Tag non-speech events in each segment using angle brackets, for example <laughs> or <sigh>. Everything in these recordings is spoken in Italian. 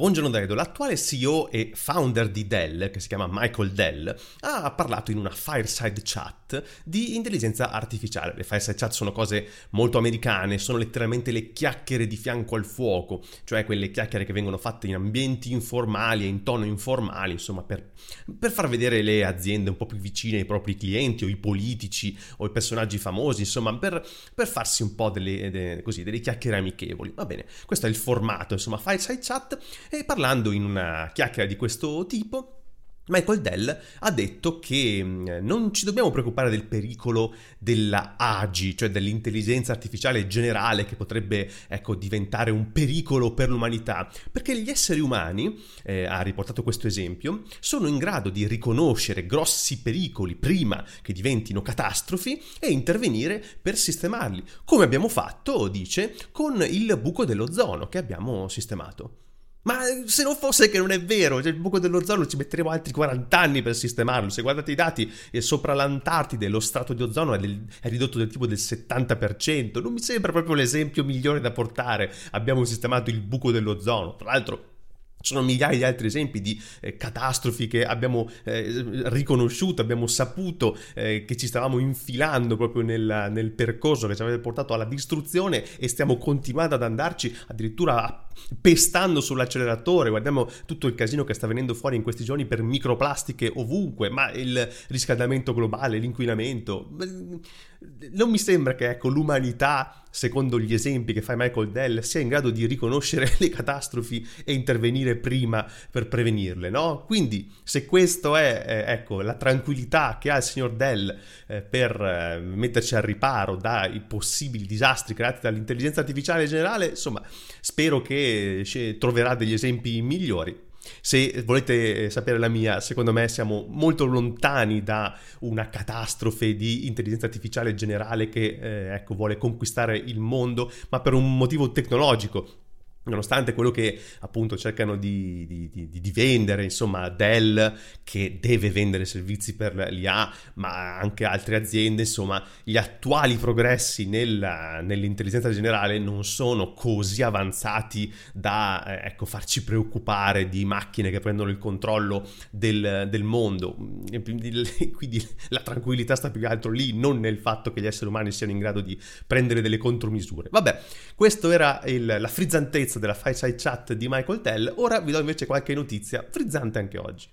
Buongiorno Dedo, l'attuale CEO e founder di Dell, che si chiama Michael Dell, ha parlato in una fireside chat di intelligenza artificiale. Le fireside chat sono cose molto americane, sono letteralmente le chiacchiere di fianco al fuoco, cioè quelle chiacchiere che vengono fatte in ambienti informali e in tono informali, insomma, per, per far vedere le aziende un po' più vicine ai propri clienti o i politici o i personaggi famosi, insomma, per, per farsi un po' delle, de, così, delle chiacchiere amichevoli. Va bene, questo è il formato, insomma, fireside chat e parlando in una chiacchiera di questo tipo, Michael Dell ha detto che mm, non ci dobbiamo preoccupare del pericolo della AGI, cioè dell'intelligenza artificiale generale che potrebbe ecco, diventare un pericolo per l'umanità, perché gli esseri umani, eh, ha riportato questo esempio, sono in grado di riconoscere grossi pericoli prima che diventino catastrofi e intervenire per sistemarli, come abbiamo fatto, dice, con il buco dell'ozono che abbiamo sistemato. Ma se non fosse che non è vero, cioè il buco dell'ozono ci metteremo altri 40 anni per sistemarlo. Se guardate i dati, eh, sopra l'Antartide lo strato di ozono è, del, è, ridotto del tipo del 70%. Non mi sembra proprio l'esempio migliore da portare. Abbiamo sistemato il buco dell'ozono. Tra l'altro, ci sono migliaia di altri esempi di eh, catastrofi che abbiamo eh, riconosciuto, abbiamo saputo eh, che ci stavamo infilando proprio nel, nel, percorso che ci aveva portato alla distruzione e stiamo continuando ad andarci addirittura pestando sull'acceleratore. Guardiamo tutto il casino che sta venendo fuori in questi giorni per microplastiche ovunque, ma il riscaldamento globale, l'inquinamento. Non mi sembra che ecco, l'umanità, secondo gli esempi che fa Michael Dell, sia in grado di riconoscere <laughs> le catastrofi e intervenire prima per prevenirle, no? Quindi se questo è, eh, ecco, la tranquillità che ha il signor Dell eh, per eh, metterci al riparo dai possibili disastri creati dall'intelligenza artificiale in generale, insomma, spero che troverà degli esempi migliori. Se volete eh, sapere la mia, secondo me siamo molto lontani da una catastrofe di intelligenza artificiale generale che eh, ecco, vuole conquistare il mondo, ma per un motivo tecnologico nonostante quello che appunto cercano di, di, di, di, vendere, insomma Dell che deve vendere servizi per l'IA, ma anche altre aziende, insomma gli attuali progressi nella, nell'intelligenza generale non sono così avanzati da eh, ecco, farci preoccupare di macchine che prendono il controllo del, del mondo. <laughs> Quindi la tranquillità sta più che altro lì, non nel fatto che gli esseri umani siano in grado di prendere delle contromisure. Vabbè, questo era il, la frizzantezza della Fireside Chat di Michael Tell, ora vi do invece qualche notizia frizzante anche oggi.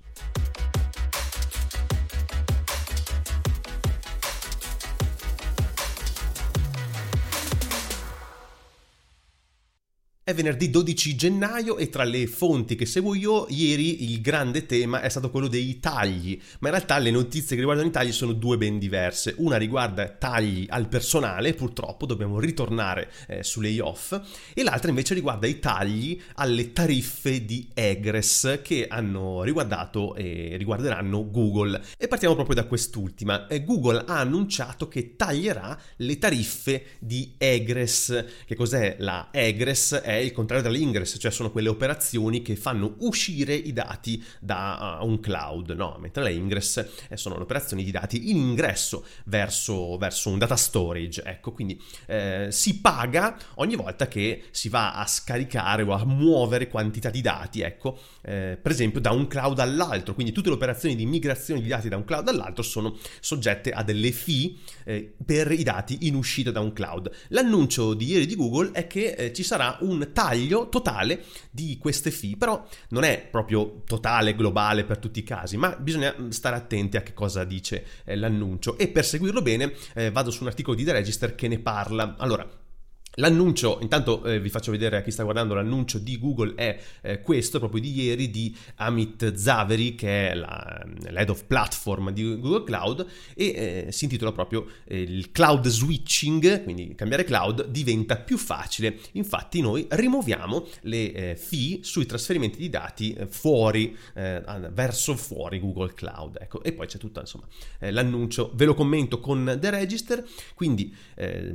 È venerdì 12 gennaio e tra le fonti che seguo io, ieri il grande tema è stato quello dei tagli, ma in realtà le notizie che riguardano i tagli sono due ben diverse. Una riguarda tagli al personale, purtroppo dobbiamo ritornare eh, su layoff, e l'altra invece riguarda i tagli alle tariffe di Egress che hanno riguardato e riguarderanno Google. E partiamo proprio da quest'ultima. Eh, Google ha annunciato che taglierà le tariffe di Egress. Che cos'è la Egress? È il contrario dell'ingress, cioè sono quelle operazioni che fanno uscire i dati da uh, un cloud, no? mentre le ingress eh, sono le operazioni di dati in ingresso verso, verso un data storage. Ecco, quindi eh, si paga ogni volta che si va a scaricare o a muovere quantità di dati, ecco, eh, per esempio da un cloud all'altro. Quindi tutte le operazioni di migrazione di dati da un cloud all'altro sono soggette a delle fee eh, per i dati in uscita da un cloud. L'annuncio di ieri di Google è che eh, ci sarà un taglio totale di queste fee, però non è proprio totale, globale per tutti i casi, ma bisogna stare attenti a che cosa dice eh, l'annuncio e per seguirlo bene eh, vado su un articolo di The Register che ne parla. Allora, L'annuncio, intanto eh, vi faccio vedere a chi sta guardando, l'annuncio di Google è eh, questo, proprio di ieri, di Amit Zaveri, che è la, l'head of platform di Google Cloud, e eh, si intitola proprio eh, il cloud switching, quindi cambiare cloud diventa più facile. Infatti noi rimuoviamo le eh, fee sui trasferimenti di dati eh, fuori, verso fuori Google Cloud. Ecco. E poi c'è tutto insomma, l'annuncio, ve lo commento con The Register, quindi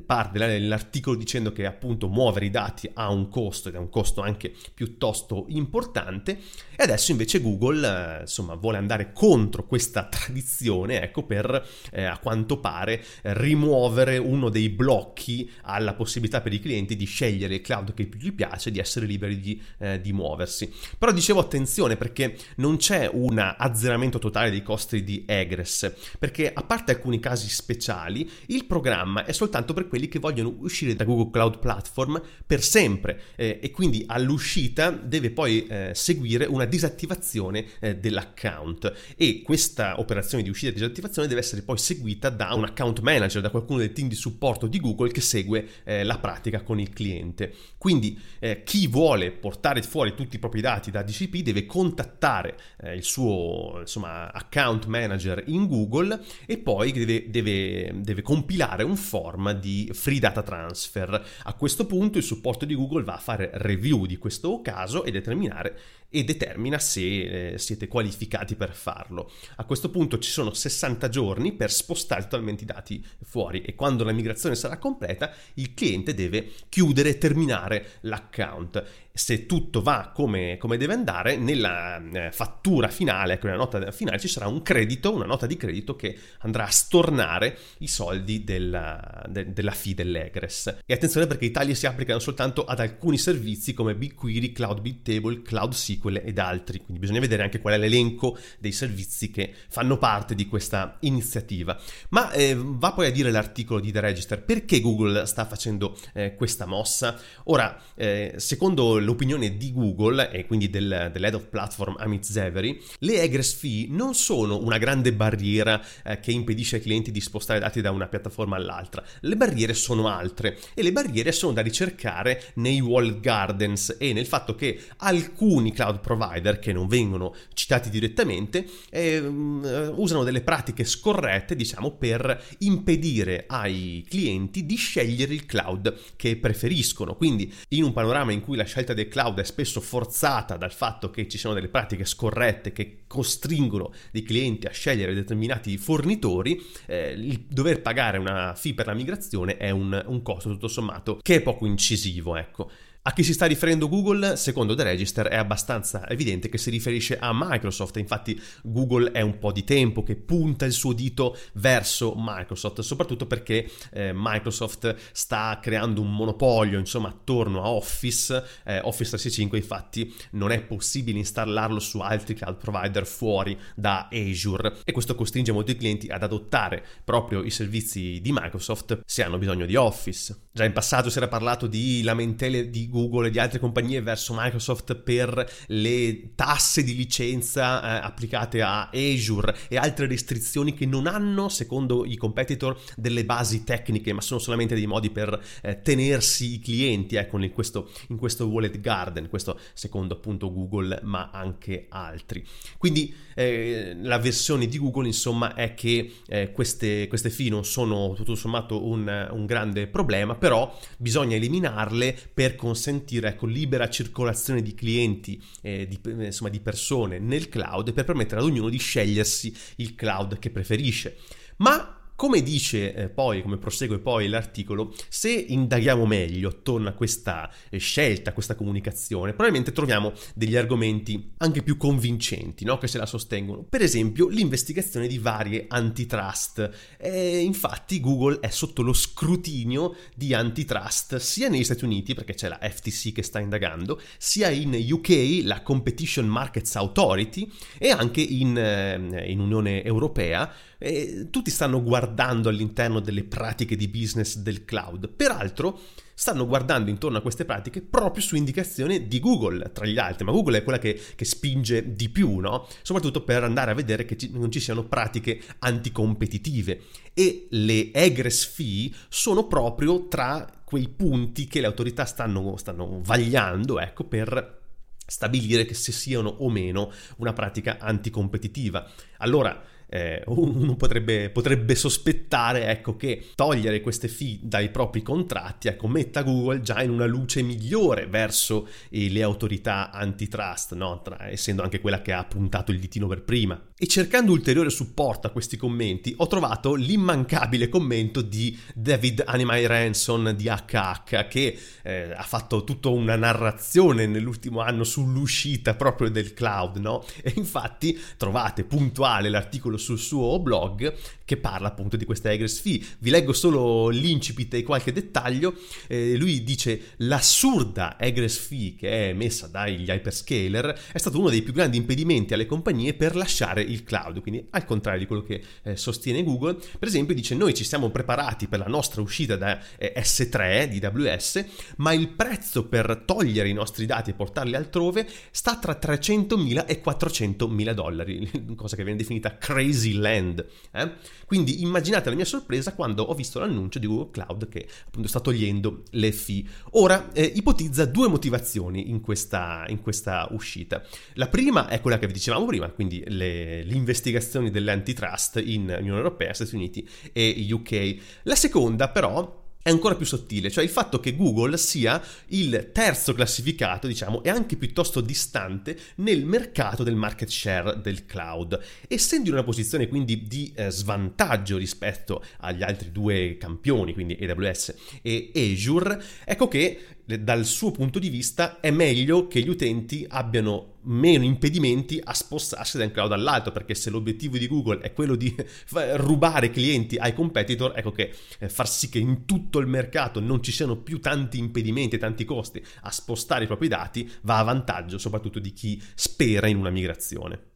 parte l'articolo dicendo che appunto muovere i dati ha un costo ed è un costo anche piuttosto importante e adesso invece Google eh, insomma vuole andare contro questa <laughs> tradizione ecco per eh, a quanto pare rimuovere uno dei blocchi alla possibilità per i clienti di scegliere il cloud che più gli piace di essere liberi di, eh, di muoversi. Però dicevo attenzione perché non c'è un azzeramento totale dei costi di egress perché a parte alcuni casi speciali il programma è soltanto per quelli che vogliono uscire da Google Cloud Platform per sempre eh, e quindi all'uscita deve poi eh, seguire una disattivazione eh, dell'account e questa operazione di uscita e disattivazione deve essere poi seguita da un account manager, da qualcuno del team di supporto di Google che segue eh, la pratica con il cliente. Quindi eh, chi vuole portare fuori tutti i propri dati da DCP deve contattare eh, il suo insomma, account manager in Google e poi deve, deve, deve compilare un form di free data transfer. A questo punto il supporto di Google va a fare review di questo caso e determinare e determina se eh, siete qualificati per farlo. A questo punto ci sono 60 giorni per spostare totalmente i dati fuori e quando la migrazione sarà completa il cliente deve chiudere e terminare l'account se tutto va come, come deve andare, nella eh, fattura finale, ecco, nella nota finale, ci sarà un credito, una nota di credito che andrà a stornare i soldi della, de, della fee dell'Egress. E attenzione perché i tagli si applicano soltanto ad alcuni servizi come BigQuery, Cloud BigTable, Cloud SQL ed altri, quindi bisogna vedere anche qual è l'elenco dei servizi che fanno parte di questa iniziativa. Ma eh, va poi a dire l'articolo di The Register perché Google sta facendo eh, questa mossa. Ora, eh, secondo l'opinione di Google e quindi del, dell'head of platform Amit Zeveri, le egress fee non sono una grande barriera eh, che impedisce ai clienti di spostare dati da una piattaforma all'altra. Le barriere sono altre e le barriere sono da ricercare nei walled gardens e nel fatto che alcuni cloud provider che non vengono citati direttamente eh, usano delle pratiche scorrette, diciamo, per impedire ai clienti di scegliere il cloud che preferiscono. Quindi in un panorama in cui la scelta del cloud è spesso forzata dal fatto che ci sono delle pratiche scorrette che costringono i clienti a scegliere determinati fornitori, eh, il dover pagare una fee per la migrazione è un, un costo tutto sommato che è poco incisivo, ecco. A chi si sta riferendo Google, secondo The Register, è abbastanza evidente che si riferisce a Microsoft. Infatti, Google è un po' di tempo che punta il suo dito verso Microsoft, soprattutto perché eh, Microsoft sta creando un monopolio insomma attorno a Office. Eh, Office 365, infatti, non è possibile installarlo su altri cloud provider fuori da Azure e questo costringe molti clienti ad adottare proprio i servizi di Microsoft se hanno bisogno di Office. Già in passato si era parlato di lamentele di Google e di altre compagnie verso Microsoft per le tasse di licenza eh, applicate a Azure e altre restrizioni che non hanno, secondo i competitor, delle basi tecniche, ma sono solamente dei modi per eh, tenersi i clienti ecco, in, questo, in questo wallet garden, questo secondo appunto Google, ma anche altri. Quindi eh, la versione di Google, insomma, è che eh, queste, queste fee non sono tutto sommato un, un grande problema, però bisogna eliminarle per consentire consentire ecco, libera circolazione di clienti, eh, di, insomma, di persone nel cloud per permettere ad ognuno di scegliersi il cloud che preferisce. Ma come dice eh, poi, come prosegue poi l'articolo, se indaghiamo meglio attorno a questa eh, scelta, a questa comunicazione, probabilmente troviamo degli argomenti anche più convincenti no? che se la sostengono. Per esempio, l'investigazione di varie antitrust. E infatti, Google è sotto lo scrutinio di antitrust sia negli Stati Uniti, perché c'è la FTC che sta indagando, sia in UK, la Competition Markets Authority, e anche in, eh, in Unione Europea e tutti stanno guardando all'interno delle pratiche di business del cloud. Peraltro stanno guardando intorno a queste pratiche proprio su indicazione di Google, tra gli altri, ma Google è quella che, che spinge di più, no? Soprattutto per andare a vedere che ci, non ci siano pratiche anticompetitive. E le egress fee sono proprio tra quei punti che le autorità stanno, stanno vagliando, ecco, per stabilire che se siano o meno una pratica anticompetitiva. Allora, eh, <laughs> uno potrebbe, potrebbe, sospettare ecco, che togliere queste fee dai propri contratti ecco, metta Google già in una luce migliore verso eh, le autorità antitrust, no? Tra, essendo anche quella che ha puntato il ditino per prima. E cercando ulteriore supporto a questi commenti ho trovato l'immancabile commento di David Animai Ransom di HH che eh, ha fatto tutta una narrazione nell'ultimo anno sull'uscita proprio del cloud, no? E infatti trovate puntuale l'articolo sul suo blog che parla appunto di questa egress fee. Vi leggo solo l'incipit e qualche dettaglio. Eh, lui dice l'assurda egress fee che è emessa dagli hyperscaler è stato uno dei più grandi impedimenti alle compagnie per lasciare il cloud, quindi al contrario di quello che eh, sostiene Google. Per esempio dice noi ci siamo preparati per la nostra uscita da eh, S3 di AWS, ma il prezzo per togliere i nostri dati e portarli altrove sta tra 300.000 e 400.000 dollari, <laughs> cosa che viene definita crazy land. Eh? Quindi immaginate la mia sorpresa quando ho visto l'annuncio di Google Cloud che appunto sta togliendo le fee. Ora eh, ipotizza due motivazioni in questa, in questa, uscita. La prima è quella che vi dicevamo prima, quindi le, le investigazioni dell'antitrust in Unione Europea, Stati Uniti e UK. La seconda però è ancora più sottile, cioè il fatto che Google sia il terzo classificato, diciamo, e anche piuttosto distante nel mercato del market share del cloud. Essendo in una posizione quindi di eh, svantaggio rispetto agli altri due campioni, quindi AWS e Azure, ecco che dal suo punto di vista è meglio che gli utenti abbiano meno impedimenti a spostarsi da un cloud all'altro, perché se l'obiettivo di Google è quello di <laughs> rubare clienti ai competitor, ecco che eh, far sì che in tutto il mercato non ci siano più tanti impedimenti e tanti costi a spostare i propri dati va a vantaggio soprattutto di chi spera in una migrazione.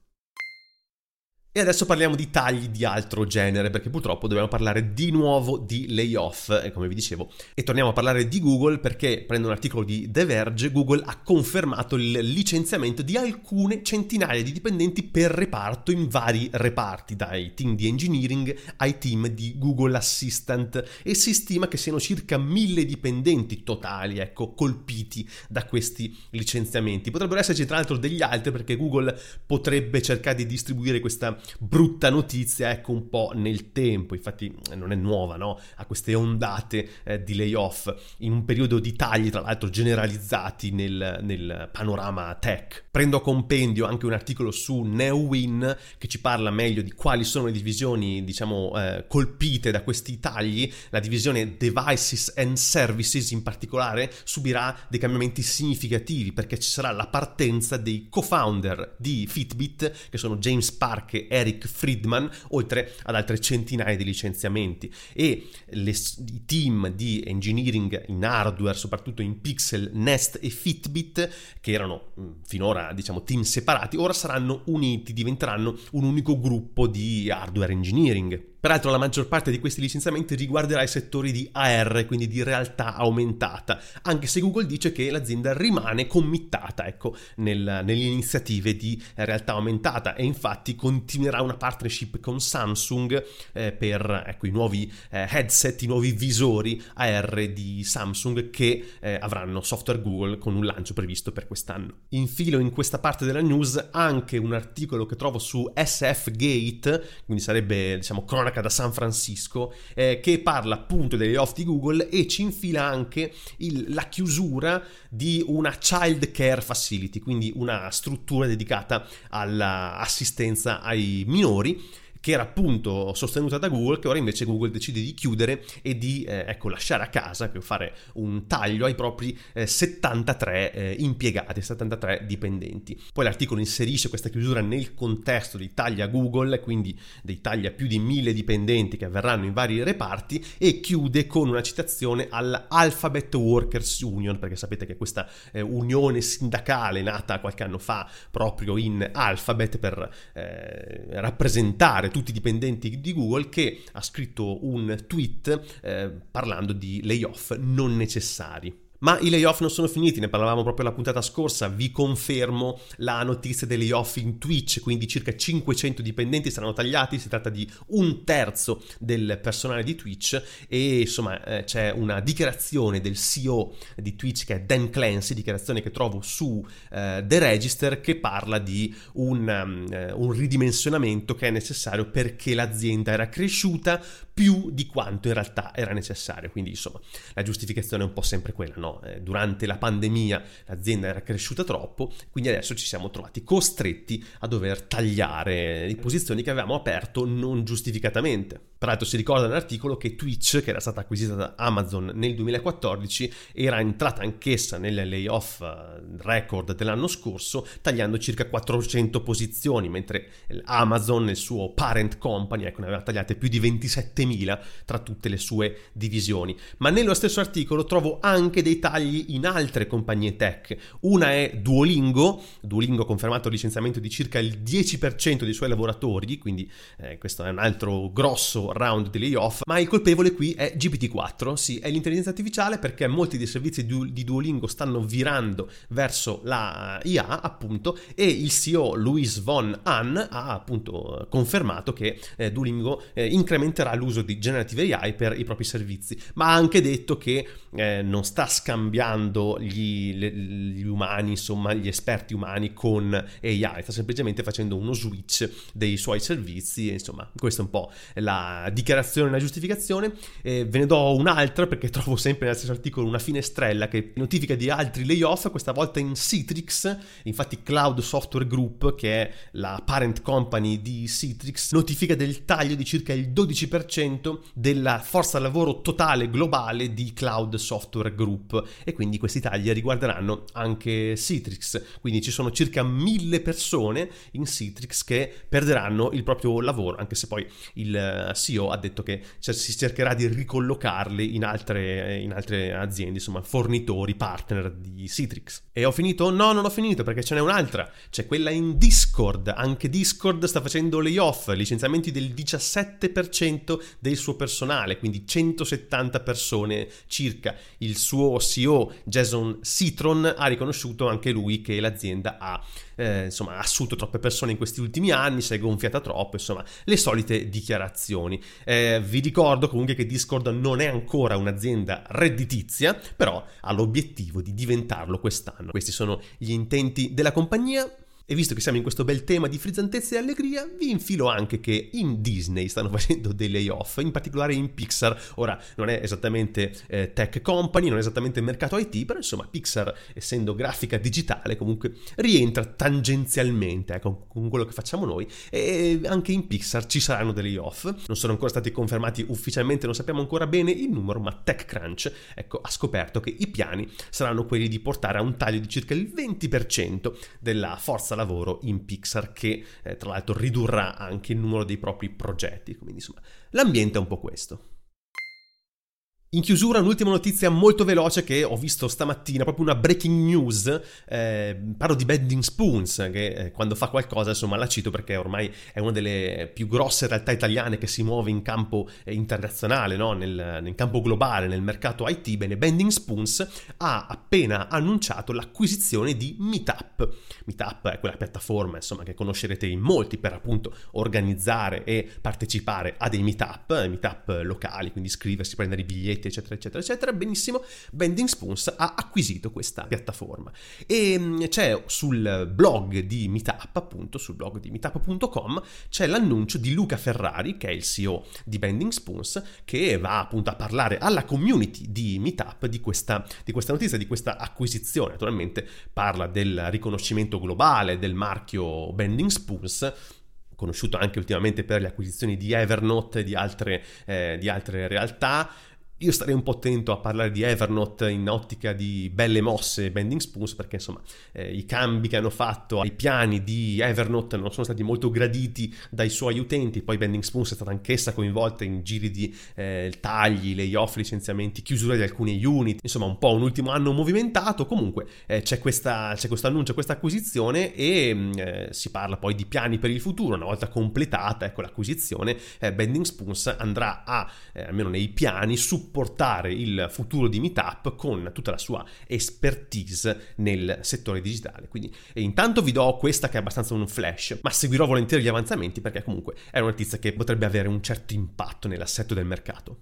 E adesso parliamo di tagli di altro genere, perché purtroppo dobbiamo parlare di nuovo di layoff, eh, come vi dicevo. E torniamo a parlare di Google perché, prendo un articolo di The Verge, Google ha confermato il licenziamento di alcune centinaia di dipendenti per reparto in vari reparti, dai team di engineering ai team di Google Assistant. E si stima che siano circa mille dipendenti totali, ecco, colpiti da questi licenziamenti. Potrebbero esserci tra l'altro degli altri perché Google potrebbe cercare di distribuire questa brutta notizia, ecco un po' nel tempo, infatti eh, non è nuova, no? A queste ondate eh, di layoff in un periodo di tagli, tra l'altro generalizzati nel, nel panorama tech. Prendo a compendio anche un articolo su NeoWin che ci parla meglio di quali sono le divisioni, diciamo, eh, colpite da questi tagli. La divisione Devices and Services in particolare subirà dei cambiamenti significativi perché ci sarà la partenza dei co-founder di Fitbit, che sono James Park e Eric Friedman, oltre ad altre centinaia di licenziamenti. E le, i team di engineering in hardware, soprattutto in Pixel, Nest e Fitbit, che erano mm, finora diciamo team separati, ora saranno uniti, diventeranno un unico gruppo di hardware engineering. Peraltro la maggior parte di questi licenziamenti riguarderà i settori di AR, quindi di realtà aumentata, anche se Google dice che l'azienda rimane committata ecco, nel, nelle iniziative di realtà aumentata e infatti continuerà una partnership con Samsung eh, per ecco, i nuovi eh, headset, i nuovi visori AR di Samsung che eh, avranno software Google con un lancio previsto per quest'anno. Infilo in questa parte della news anche un articolo che trovo su SF Gate, quindi sarebbe diciamo cronaca cronaca da San Francisco eh, che parla appunto degli off di Google e ci infila anche il, la chiusura di una child care facility, quindi una struttura dedicata all'assistenza ai minori che era appunto sostenuta da Google, che ora invece Google decide di chiudere e di eh, ecco, lasciare a casa, fare un taglio ai propri eh, 73 eh, impiegati, 73 dipendenti. Poi l'articolo inserisce questa chiusura nel contesto dei tagli a Google, quindi dei tagli a più di mille dipendenti che avverranno in vari reparti e chiude con una citazione all'Alphabet Workers Union, perché sapete che questa eh, unione sindacale nata qualche anno fa proprio in Alphabet per eh, rappresentare tutti i dipendenti di Google che ha scritto un tweet eh, parlando di layoff non necessari. Ma i layoff non sono finiti, ne parlavamo proprio la puntata scorsa, vi confermo la notizia dei layoff in Twitch, quindi circa 500 dipendenti saranno tagliati, si tratta di un terzo del personale di Twitch. E insomma eh, c'è una dichiarazione del CEO di Twitch che è Dan Clancy, dichiarazione che trovo su eh, The Register che parla di un, um, un ridimensionamento che è necessario perché l'azienda era cresciuta più di quanto in realtà era necessario, quindi insomma la giustificazione è un po' sempre quella, no? eh, durante la pandemia l'azienda era cresciuta troppo, quindi adesso ci siamo trovati costretti a dover tagliare le posizioni che avevamo aperto non giustificatamente. Peraltro si ricorda nell'articolo che Twitch, che era stata acquisita da Amazon nel 2014, era entrata anch'essa nelle layoff eh, record dell'anno scorso, tagliando circa 400 posizioni, mentre Amazon, il suo parent company, ecco, ne aveva tagliate più di 27.000 tra tutte le sue divisioni. Ma nello stesso articolo trovo anche dei tagli in altre compagnie tech. Una è Duolingo, Duolingo ha confermato il licenziamento di circa il 10% dei suoi lavoratori, quindi eh, questo è un altro grosso round di layoff, ma il colpevole qui è GPT-4, sì, è l'intelligenza artificiale perché molti dei servizi di Duolingo stanno virando verso la IA, appunto, e il CEO Luis von Ahn ha appunto confermato che eh, Duolingo eh, incrementerà l'uso di generative AI per i propri servizi, ma ha anche detto che eh, non sta scambiando gli, le, gli umani, insomma, gli esperti umani con AI, sta semplicemente facendo uno switch dei suoi servizi, insomma, questa è un po' la dichiarazione, la giustificazione. Eh, ve ne do un'altra perché trovo sempre nel stesso articolo una finestrella che notifica di altri layoff, questa volta in Citrix, infatti Cloud Software Group, che è la parent company di Citrix, notifica del taglio di circa il 12% della forza lavoro totale globale di Cloud Software Group. E quindi questi tagli riguarderanno anche Citrix, quindi ci sono circa mille persone in Citrix che perderanno il proprio lavoro, anche se poi il eh, CEO ha detto che si cercherà di ricollocarli in altre, in altre aziende, insomma fornitori, partner di Citrix. E ho finito? No, non ho finito perché ce n'è un'altra, c'è quella in Discord, anche Discord sta facendo layoff, licenziamenti del 17% del suo personale, quindi 170 persone circa. Il suo CEO Jason Citron ha riconosciuto anche lui che l'azienda ha eh, insomma, assunto troppe persone in questi ultimi anni, si è gonfiata troppo, insomma, le solite dichiarazioni. Eh, vi ricordo comunque che Discord non è ancora un'azienda redditizia, però ha l'obiettivo di diventarlo quest'anno. Questi sono gli intenti della compagnia. E visto che siamo in questo bel tema di frizzantezza e allegria, vi infilo anche che in Disney stanno <laughs> facendo dei layoff, in particolare in Pixar. Ora, non è esattamente eh, tech company, non è esattamente mercato IT, però insomma Pixar, essendo grafica digitale, comunque rientra tangenzialmente ecco, con quello che facciamo noi. E anche in Pixar ci saranno dei layoff. Non sono ancora stati confermati ufficialmente, non sappiamo ancora bene il numero, ma TechCrunch ecco, ha scoperto che i piani saranno quelli di portare a un taglio di circa il 20% della forza lavoro in Pixar che eh, tra l'altro ridurrà anche il numero dei propri progetti. Quindi insomma l'ambiente è un po' questo. In chiusura un'ultima notizia molto veloce che ho visto stamattina, proprio una breaking news, eh, parlo di Bending Spoons, che eh, quando fa qualcosa insomma la cito perché ormai è una delle più grosse realtà italiane che si muove in campo eh, internazionale, no? nel, nel, campo globale, nel mercato IT, bene Bending Spoons ha appena annunciato l'acquisizione di Meetup. Meetup è quella piattaforma insomma che conoscerete in molti per appunto organizzare e partecipare a dei meetup, meetup locali, quindi iscriversi, prendere i biglietti, biglietti, eccetera, eccetera, eccetera, benissimo, Bending Spoons ha acquisito questa piattaforma. E mm, c'è sul blog di Meetup, appunto, sul blog di meetup.com, c'è l'annuncio di Luca Ferrari, che è il CEO di Bending Spoons, che va appunto a parlare alla community di Meetup di questa, di questa notizia, di questa acquisizione. Naturalmente parla del riconoscimento globale del marchio Bending Spoons conosciuto anche ultimamente per le acquisizioni di Evernote e di eh, di altre realtà, io starei un po' attento a parlare di Evernote in ottica di belle mosse Bending Spoons perché insomma eh, i cambi che hanno fatto ai piani di Evernote non sono stati molto graditi dai suoi utenti, poi Bending Spoons è stata anch'essa coinvolta in giri di eh, tagli, layoff, licenziamenti, chiusura di alcuni unit, insomma un po' un ultimo anno movimentato, comunque eh, c'è, questa, c'è questo annuncio, questa acquisizione e mm, eh, si parla poi di piani per il futuro, una volta completata ecco, l'acquisizione eh, Bending Spoons andrà a, eh, almeno nei piani, su supportare il futuro di Meetup con tutta la sua expertise nel settore digitale. Quindi intanto vi do questa che è abbastanza un flash, ma seguirò volentieri gli avanzamenti perché comunque è una notizia che potrebbe avere un certo impatto nell'assetto del mercato.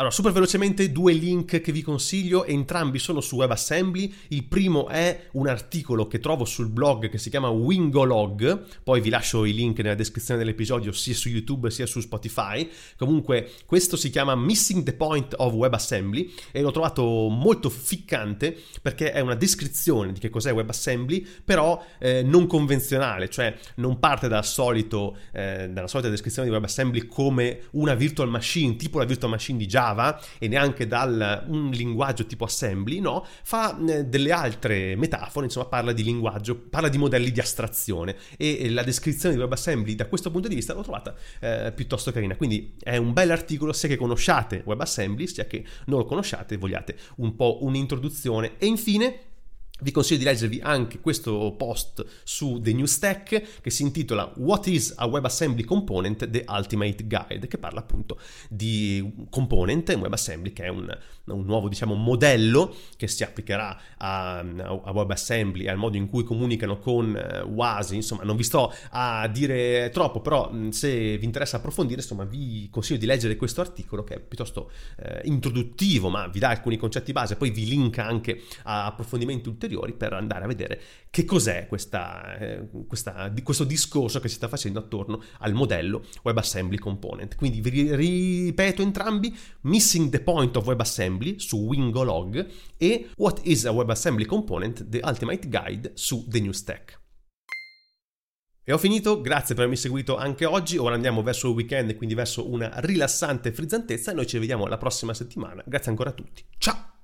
Allora, super velocemente due link che vi consiglio, entrambi sono su WebAssembly. Il primo è un articolo che trovo sul blog che si chiama Wingolog, poi vi lascio i link nella descrizione dell'episodio sia su YouTube sia su Spotify. Comunque, questo si chiama Missing the Point of WebAssembly e l'ho trovato molto ficcante perché è una descrizione di che cos'è WebAssembly, però eh, non convenzionale, cioè non parte dal solito, eh, dalla solita descrizione di WebAssembly come una virtual machine, tipo la virtual machine di Java Java e neanche da un linguaggio tipo assembly, no, fa eh, delle altre metafore, insomma parla di linguaggio, parla di modelli di astrazione. E la descrizione di WebAssembly da questo punto di vista l'ho trovata eh, piuttosto carina, quindi è un bel articolo sia che conosciate WebAssembly sia che non lo conosciate e vogliate un po' un'introduzione. E infine vi consiglio di leggervi anche questo post su The New Stack che si intitola What is a WebAssembly Component? The Ultimate Guide, che parla appunto di component WebAssembly, che è un, un nuovo diciamo, modello che si applicherà a, a, WebAssembly e al modo in cui comunicano con uh, WASI. Insomma, non vi sto a dire troppo, però se vi interessa approfondire, insomma, vi consiglio di leggere questo articolo che è piuttosto eh, introduttivo, ma vi dà alcuni concetti base, poi vi linka anche a approfondimenti ulteriori ulteriori per andare a vedere che cos'è questa, eh, questa, questo discorso che si sta facendo attorno al modello WebAssembly Component. Quindi vi ripeto entrambi, Missing the Point of WebAssembly su Wingolog e What is a WebAssembly Component? The Ultimate Guide su The New Stack. E ho finito, grazie per avermi seguito anche oggi, ora andiamo verso il weekend quindi verso una rilassante frizzantezza e noi ci vediamo la prossima settimana. Grazie ancora a tutti, ciao!